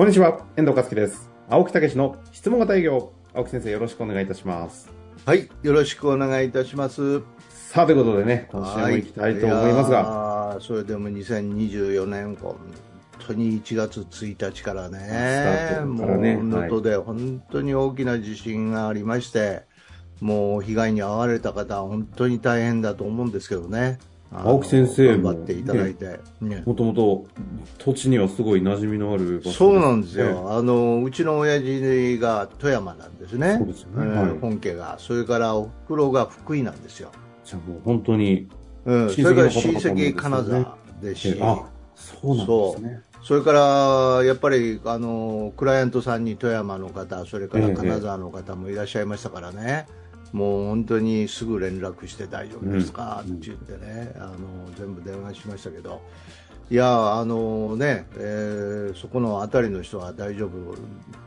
こんにちは、遠藤和樹です。青木武の質問型営業。青木先生、よろしくお願いいたします。はい、よろしくお願いいたします。さあ、ということでね、今週も行きたいと思いますが、が。それでも2024年、本当に1月1日からスタね、ートからねもう能登で本当に大きな地震がありまして、もう被害に遭われた方は本当に大変だと思うんですけどね。青木先生も頑張っていただいて。ねもともと土地にはすごい馴染みのある場所そうなんですねよ、あのうちの親父が富山なんですね、そうですよね。えーはい。本家が、それからおふくろが福井なんですよ、じゃあもう本当に、うん、それから親戚、金沢ですし、あ、そうなんですね。それからやっぱりあのクライアントさんに富山の方、それから金沢の方もいらっしゃいましたからね、もう本当にすぐ連絡して大丈夫ですか、うん。って言ってね、あの全部電話しましたけど、いや、あのね、えーそこの辺りの人は大丈夫っ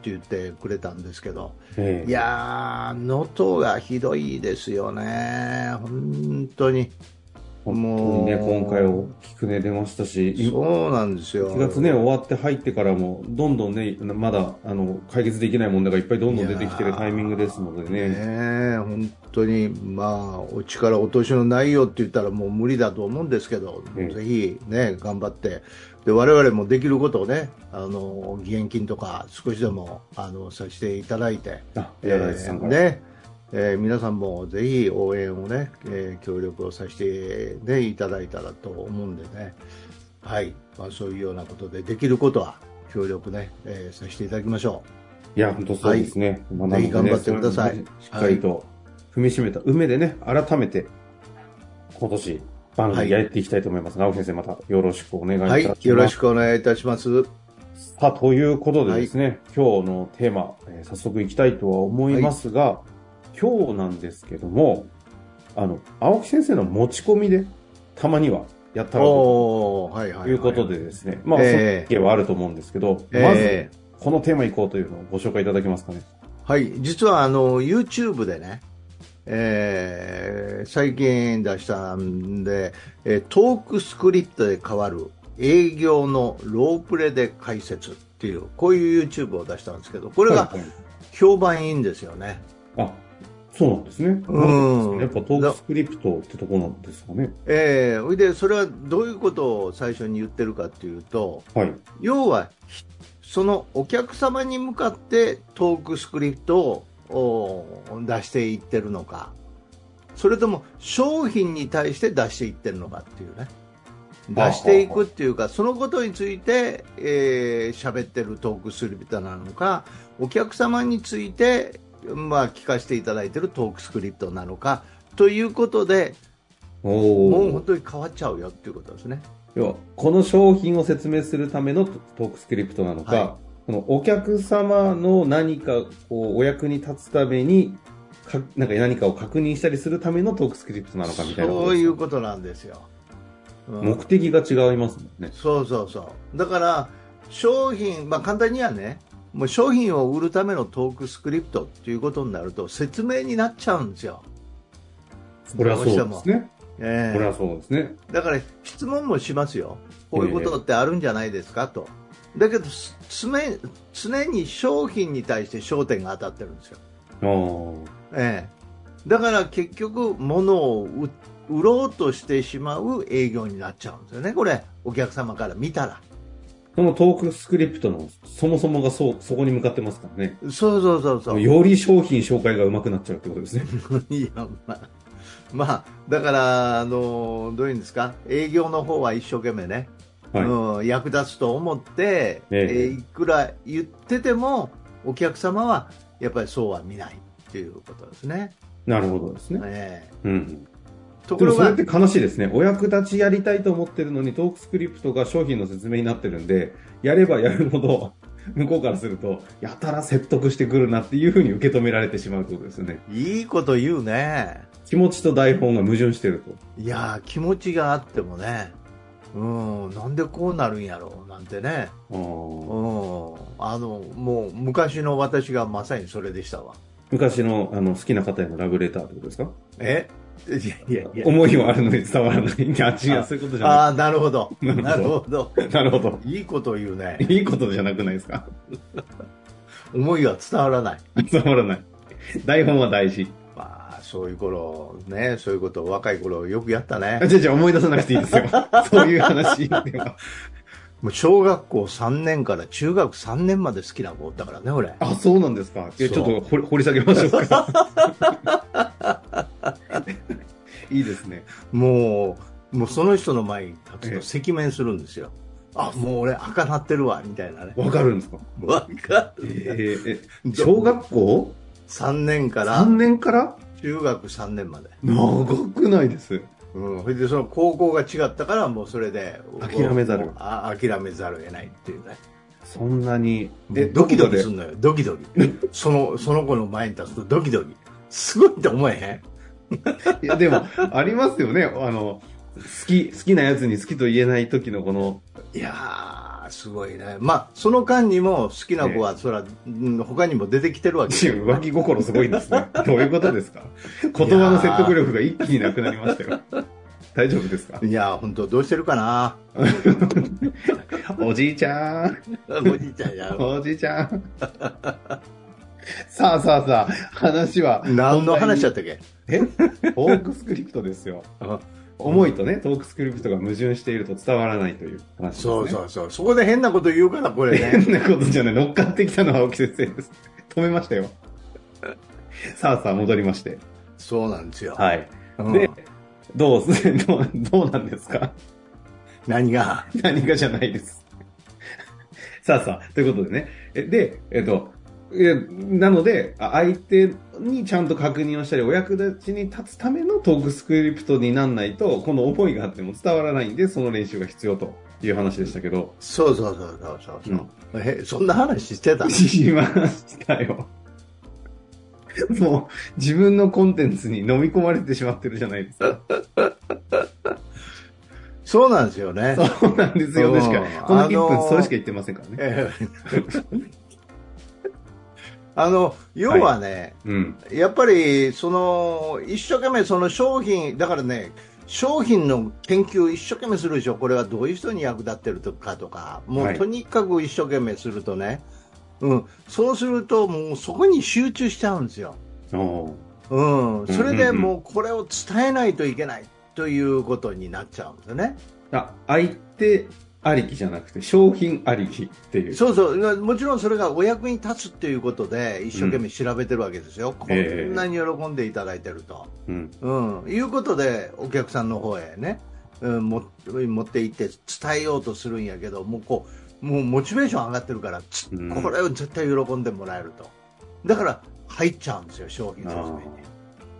て言ってくれたんですけど、ええ。いやー、能登がひどいですよね、本当に。本当にね、今回大きくね、出ましたし、今そうなんですよ。1月ね、終わって入ってからも、どんどんね、まだ、あの、解決できない問題がいっぱいどんどん出てきてるタイミングですのでね。ねえ本当に、まあ、お力お年のないよって言ったらもう無理だと思うんですけど、ええぜひね、頑張って、で我々もできることをね、あの義援金とか少しでもあのさせていただいて、あ、宮台さんから。ねえー皆さんもぜひ応援をね、えー協力をさせて、ね、いただいたらと思うんでね、はいまあ、そういうようなことでできることは協力ね、えーさせていただきましょいや、本当そうですね。まあぜひ頑張ってくださいしっかりと踏みしめた梅でね、改めて、今年、番組やっていきたいと思いますが、青木先生またよろしくお願いいう。たします。はい、よろしくお願いいたします。さあ、ということでですね、今日のテーマ、えー早速いきたいとは思いますが、今日なんですけども、あの、青木先生の持ち込みで、たまにはやったらとはいはい、はい。いうことでですね、まあ、ええそのはあると思うんですけど、えまず、えこのテーマいこうというのをご紹介いただけますかね。はい、実はあの YouTube でね、えー最近出したんで、えートークスクリプトで変わる営業のロープレで解説っていう、こういう YouTube を出したんですけど、これがはいはい評判いいんですよね。あ、そうなんですね。うんやっぱトークスクリプトってとこなんですかね。えー、ほいで、それはどういうことを最初に言ってるかっていうと、はい。要はひそのお客様に向かってトークスクリプトをお出していってるのかそれとも商品に対して出していってるのかっていうねあ出していくっていうかそのことについて喋、えー喋ってるトークスクリプトなのかお客様について、まあ、聞かせていただいてるトークスクリプトなのかということでもう本。当に変わっちゃうよっていうことですね。要は、この商品を説明するためのトトークスクリプトなのか、はこのお客様の何かこうお役に立つためにかなんか何かを確認したりするためのトークスクリプトなのかみたいなそういうことなんですよ。うん目的が違いますもんね。そうそうそう。だから、商品、まあ簡単にはね、もう商品を売るためのトークスクリプトっていうことになると説明になっちゃうんですよ。これはそうですね。ええこれはそうですね。だから質問もしますよ。こういうことってあるんじゃないですかと。だけど、す常常に商品に対して焦点が当たってるんですよ。ええ、だから結局、物を売売ろうとしてしまう営業になっちゃうんですよね、これ、お客様から見たら。そのトークスクリプトのそもそもがそう、そこに向かってますからね。そうそうそうそう。より商品紹介が上手くなっちゃうってことですね。いや、まあ、まあ、だから、あの、どういうんですか、営業の方は一生懸命ね、はい。うん、役立つと思って、えええーいくら言ってても、お客様はやっぱりそうは見ないっていうことですね。なるほどですね。ええうん。ところがそれっ、て悲しいですね。お役立ちやりたいと思ってるのにトークスクリプトが商品の説明になってるんで、やればやるほど、向こうからすると、やたら説得してくるなっていうふうに受け止められてしまうことですよね。いいこと言うね。気持ちと台本が矛盾してると。いやー、気持ちがあってもね、うん、なんでこうなるんやろうなんてね、うん、あの、もう昔の私がまさにそれでしたわ。昔のあの好きな方へのラブレターってことですか？え？いやいやいや。思いはあるのに伝わらない。いや、違う、そういうことじゃああ、なるほど。なるほどなるほど。なるほど。いいこと言うね。いいことじゃなくないですか？思いは伝わらない。伝わらない。台本は大事。まあ、そういう頃、ね、そういうことを若い頃よくやったねあ、。じゃじゃ思い出さなくていいですよ。そういう話では。もう小学校3年から中学3年まで好きな子おったからね、俺。あ、そうなんですか。ちょっと掘り下げましょうか。いいですね。もう、もうその人の前に立ええつと赤面するんですよ。あ、もう俺赤なってるわ、みたいなね。わかるんですか？わかえる。ーえ、小学校？3年から ?3 年から？中学3年まで。長くないです。うん。それでその高校が違ったから、もうそれで。諦めざるあ諦めざるを得ないっていうね。そんなに。で、ドキドキするるのよ、ドキドキ。その、その子の前に立つとドキドキ。すごいって思えへん？いや、でも、ありますよね。あの、好き、好きなやつに好きと言えない時のこの、いやー、すごいね。まあ、その間にも好きな子は、そら、うん他にも出てきてるわけよ浮気心すごいですね。どういうことですか？言葉の説得力が一気になくなりましたよ。大丈夫ですか？いやー、本当どうしてるかな？おじいちゃん。おじいちゃんや。おじいちゃん。さあさあさあ、話は。何の話だったっけ？え？トークスクリプトですよ。思いとね、トークスクリプトが矛盾していると伝わらないという話です、ね。そうそうそう。そこで変なこと言うから、これね。変なことじゃない。乗っかってきたのは青木先生です。止めましたよ。さあさあ、戻りまして。そうなんですよ。はい。うんで、どう、どう、どうなんですか？何が？何かじゃないです。さあさあ、ということでね。えで、えっと、えなので、あ相手にちゃんと確認をしたり、お役立ちに立つためのトークスクリプトになんないと、この思いがあっても伝わらないんで、その練習が必要という話でしたけど、そうそうそうそうそうそう、え、そんな話してた？しましたよ。もう、自分のコンテンツに飲み込まれてしまってるじゃないですか。そうなんですよね。そうなんですよ。うん確かに。この1あのー分、それしか言ってませんからね。ええあの、要はね、うん。やっぱり、その、一生懸命その商品、だからね、商品の研究を一生懸命するでしょ。これはどういう人に役立ってるかとか、もはいうとにかく一生懸命するとね、うん、そうするともうそこに集中しちゃうんですよ。うん、それでもうこれを伝えないといけないということになっちゃうんですよね。あ、相手ありきじゃなくて、商品ありきっていう。そうそう、もちろんそれがお役に立つっていうことで一生懸命調べてるわけですよ。こんなに喜んでいただいてると。うん。うん、いうことでお客さんの方へね、うん、も持って行って伝えようとするんやけどもうこうもうモチベーション上がってるから、つうんこれを絶対喜んでもらえるとだから入っちゃうんですよ商品説明に、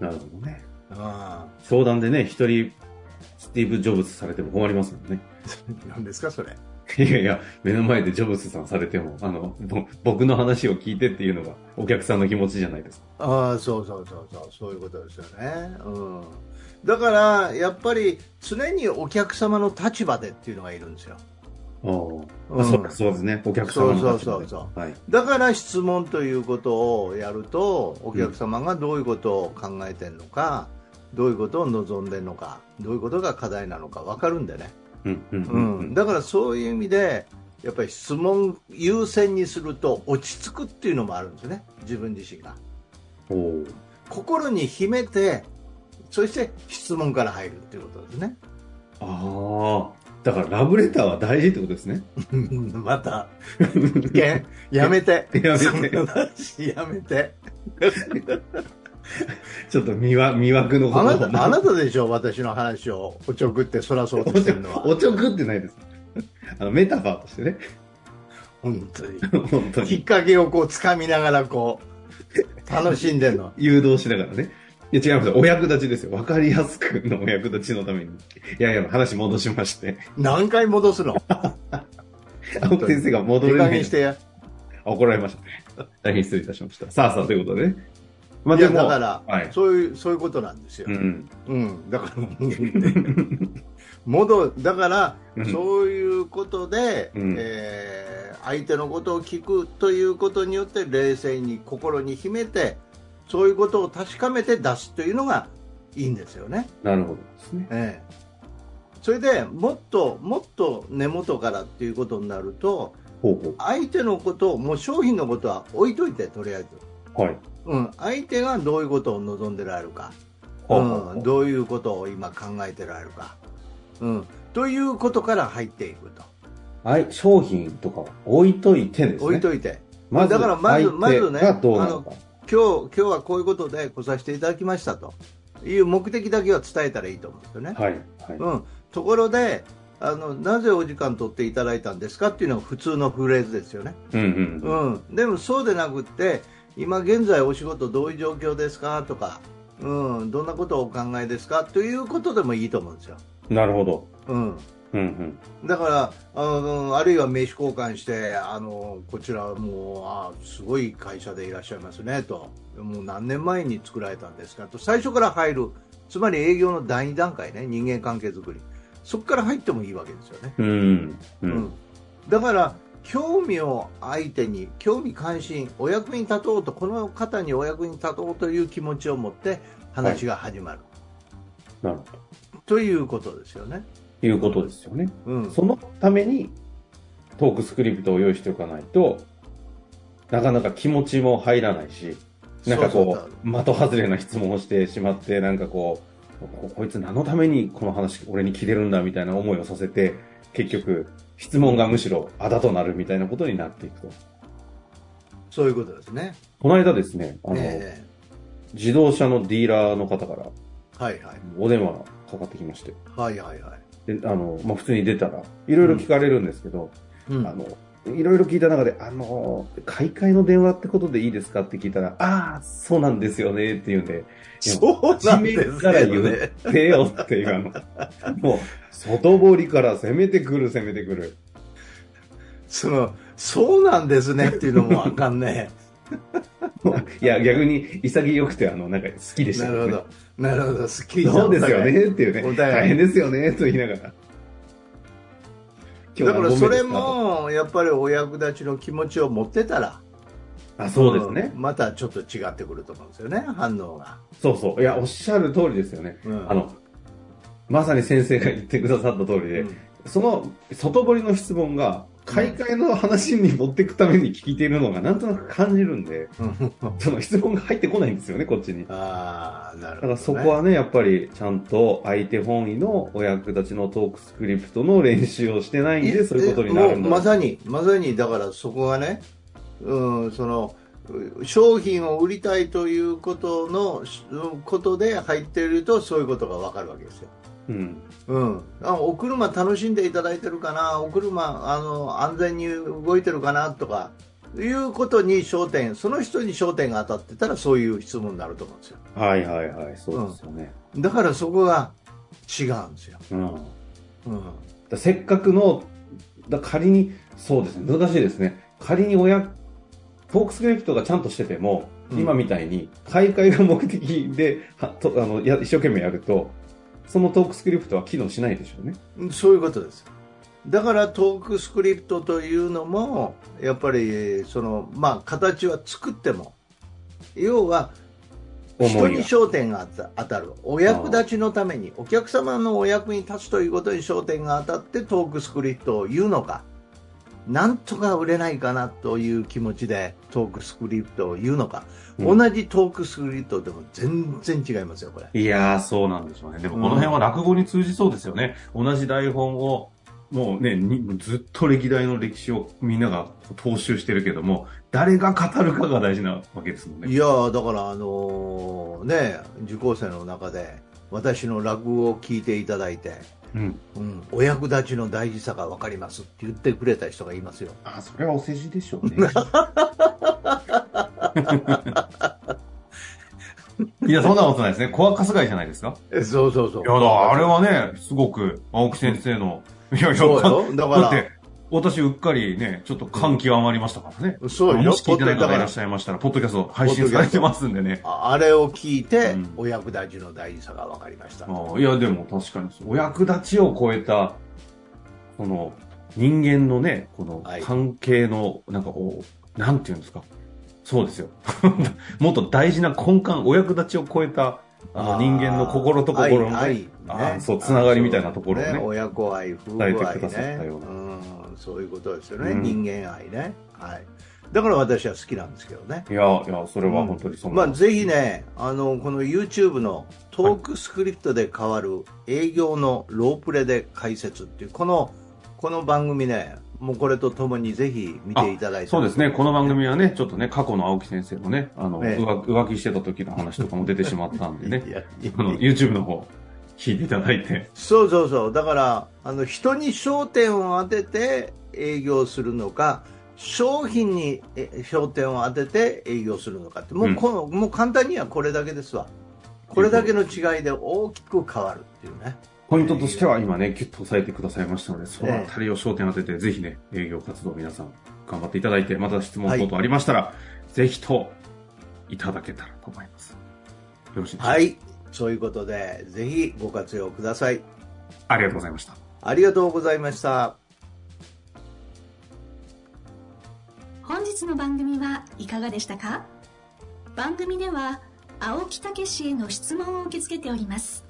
なるほどね。う相談でね、一人、スティーブ・ジョブズされても困りますもんね。ん、なんですかそれ？いやいや、目の前でジョブズさんされても、あの、ぼ僕の話を聞いてっていうのがお客さんの気持ちじゃないですか。ああそうそうそうそうそういうことですよね、うん、だからやっぱり常にお客様の立場でっていうのがいるんですよおーうんあそうそうですね。お客様の立場でそうそうそうはい。だから質問ということをやるとお客様がどういうことを考えてるのか、どういうことを望んでるのかどういうことが課題なのか分かるんでね、うん、うん、ううんん。だからそういう意味でやっぱり質問優先にすると落ち着くっていうのもあるんですね。自分自身が。心に秘めてそして質問から入るっていうことですね。ああ。だからラブレターは大事ってことですね。また。やめて。やめて。やめて ちょっと魅惑、魅惑のあなた、あなた、たでしょ私の話をおちょくってそらそうとしてるのは。おちょくってないです。あの、メタファーとしてね。本当に。本当に。きっかけをこう掴みながらこう、楽しんでんの。誘導しながらね。いや違いますよ。お役立ちですよ。わかりやすくのお役立ちのために。いやいや、話戻しまして。何回戻すの？青木先生が戻れない手加減し。てや。あ怒られましたね。大変失礼いたしました。さあさあ、ということでね。まあでも、だから、はい。そういう、そういうことなんですよう。ん。うん。だから、戻、だから、うんそういうことで、うんえー相手のことを聞くということによって、冷静に心に秘めて、そういうことを確かめて出すというのがいいんですよね。なるほどですね。ええ、それでもっともっと根元からっていうことになるとほうほ相手のことをもう商品のことは置いといてとりあえず、う。はい。うん、相手がどういうことを望んでられるか、うん、どういうことを今考えてられるか、うん、ということから入っていくと、はい、商品とか置いといてですね。置いといてまずだからまず相手がどうなのか。今日今日はこういうことで来させていただきましたという目的だけは伝えたらいいと思うんですよね。はい。はい。うん、ところであの、なぜお時間取っていただいたんですかっていうのが普通のフレーズですよね。うんうん。うん、でもそうでなくって、今現在お仕事どういう状況ですか？とか、うん、どんなことをお考えですか？ということでもいいと思うんですよ。なるほど。うん、うんうん。だからあの、あるいは名刺交換して、あのこちらはもうあ、すごい会社でいらっしゃいますねと、もう何年前に作られたんですか？と、最初から入る、つまり営業の第二段階ね、人間関係づくり、そこから入ってもいいわけですよね。うん。ううんん。だから興味を相手に興味関心お役に立とうとこの方にお役に立とうという気持ちを持って話が始まる、なるほということですよね、ど。いうことですよね。うん、そのためにトークスクリプトを用意しておかないと、なかなか気持ちも入らないし、なんかこう、的外れな質問をしてしまって、なんかこう、ここいつ何のためにこの話俺に聞いてるんだみたいな思いをさせて、結局、質問がむしろあだとなるみたいなことになっていくと。そういうことですね、この間ですね、あの、え自動車のディーラーの方からえはいはい。お電話がかかってきまして、はいはいはい、で、あの、まあ、普通に出たら、いろいろ聞かれるんですけど、うん。あの、いろいろ聞いた中で、あの、買い替えの電話ってことでいいですかって聞いたら、ああ、そうなんですよねって言うんで、そうなんですから言ってよっていう、あの、もう、外堀から攻めてくる、攻めてくる。そのそうなんですねっていうのもあかんね いや、逆に潔くて、あの、なんか好きでしたよね。なるほどなるほどすっきりそうですよねっていうね。大変ですよねと言いながら。だからそれもやっぱりお役立ちの気持ちを持ってたらと、あ、そうですね。んまたちょっと違ってくると思うんですよね反応が、そうそう。いや、おっしゃる通りですよね。うんあの、まさに先生が言ってくださった通りで、うんその外堀の質問が、買い替えの話に持っていくために聞いているのがなんとなく感じるんで、その質問が入ってこないんですよね、こっちに。だ ああ、なるほど、ね。からそこはね、やっぱりちゃんと相手本位のお役立ちのトークスクリプトの練習をしてないんで、そういうことになるんだまさに、まさに、だからそこがね、うん、その、う商品を売りたいということの、しことで入っていると、そういうことがわかるわけですよ。うん。うん、あお車楽しんでいただいてるかな、お車あの安全に動いてるかな？とかいうことに焦点、その人に焦点が当たってたらそういう質問になると思うんですよ。はいはいはい、そうですよね。だからそこが違うんですよ。うん。うんらせっかくの、だ仮に、そうですね、難しいですね。仮に親、トークスクリプトがちゃんとしてても、うん今みたいに、買い替えが目的で、はとあのや一生懸命やると、そのトークスクリプトは機能しないでしょうね。そういうことです。だからトークスクリプトというのも、やっぱりその、まあ、形は作っても、要は人に。焦点が当たる、お役立ちのために、お客様のお役に立つということに焦点が当たってトークスクリプトを言うのか、なんとか売れないかなという気持ちでトークスクリプトを言うのか、うん同じトークスクリプトでも全然違いますよ、これ。いやー、そうなんでしょうね。でもうんこの辺は落語に通じそうですよね。同じ台本を、もうね、にずっと歴代の歴史をみんなが踏襲してるけども、誰が語るかが大事なわけですもんね。いやーだから、あのーね、受講生の中で、私の落語を聞いていただいて、うん。うん、お役立ちの大事さが分かりますって言ってくれた人がいますよ。あ、それはお世辞でしょうね。いや、そんなことないですね。小赤すがいじゃないですか？えそうそうそう。いや、だあれはね、すごく、青木先生の、いやいや、そうよだからだって、私うっかりね、ちょっと感極まりましたからね。そうよもし聞いてない方がいらっしゃいましたら、ポッドキャスト配信されてますんでね。ああれを聞いて、うんお役立ちの大事さが分かりました。ああいや、でも確かにお役立ちを超えた、その、人間のね、このはい関係の、なんかこう、なんていうんですか？そうですよ。もっと大事な根幹、お役立ちを超えた、あの人間の心と心の、ね、そう、つながりみたいなところをね。ね親子愛、夫婦愛伝えてくださったね。ようなうん、そういうことですよね、うん。人間愛ね。はい。だから私は好きなんですけどね。いや、いや、それは本当にその、まあ、ぜひね、あの、この YouTube のトークスクリプトで変わる営業のロープレで解説っていう、この、この番組ね、もうこれとともにぜひ見ていただいて。そうですね、この番組はね、ちょっとね、過去の青木先生のね、あの、ええ。浮浮気してた時の話とかも出てしまったんでね。い、やいや。あの、YouTube の方、聞いていただいて、そうそうそう。だから、あの、人に焦点を当てて営業するのか、商品にえ焦点を当てて営業するのかって、もうこの、もう簡単にはこれだけですわ。これだけの違いで大きく変わるっていうね。ポイントとしては今ね、ギュッと押さえてくださいましたので、そのあたりを焦点当てて、ぜひね、営業活動皆さん頑張っていただいて、また質問等々ありましたら、ぜひといただけたらと思います。よろしいでしょうか？はい。そういうことで、ぜひご活用ください。ありがとうございました。ありがとうございました。本日の番組はいかがでしたか？番組では青木武氏への質問を受け付けております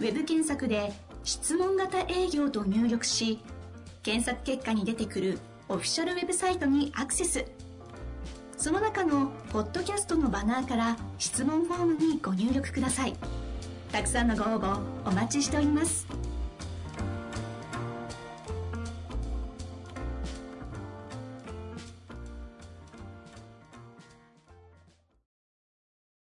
ウェブ検索で「質問型営業」と入力し検索結果に出てくるオフィシャルウェブサイトにアクセスその中のポッドキャストのバナーから質問フォームにご入力ください。たくさんのご応募お待ちしております。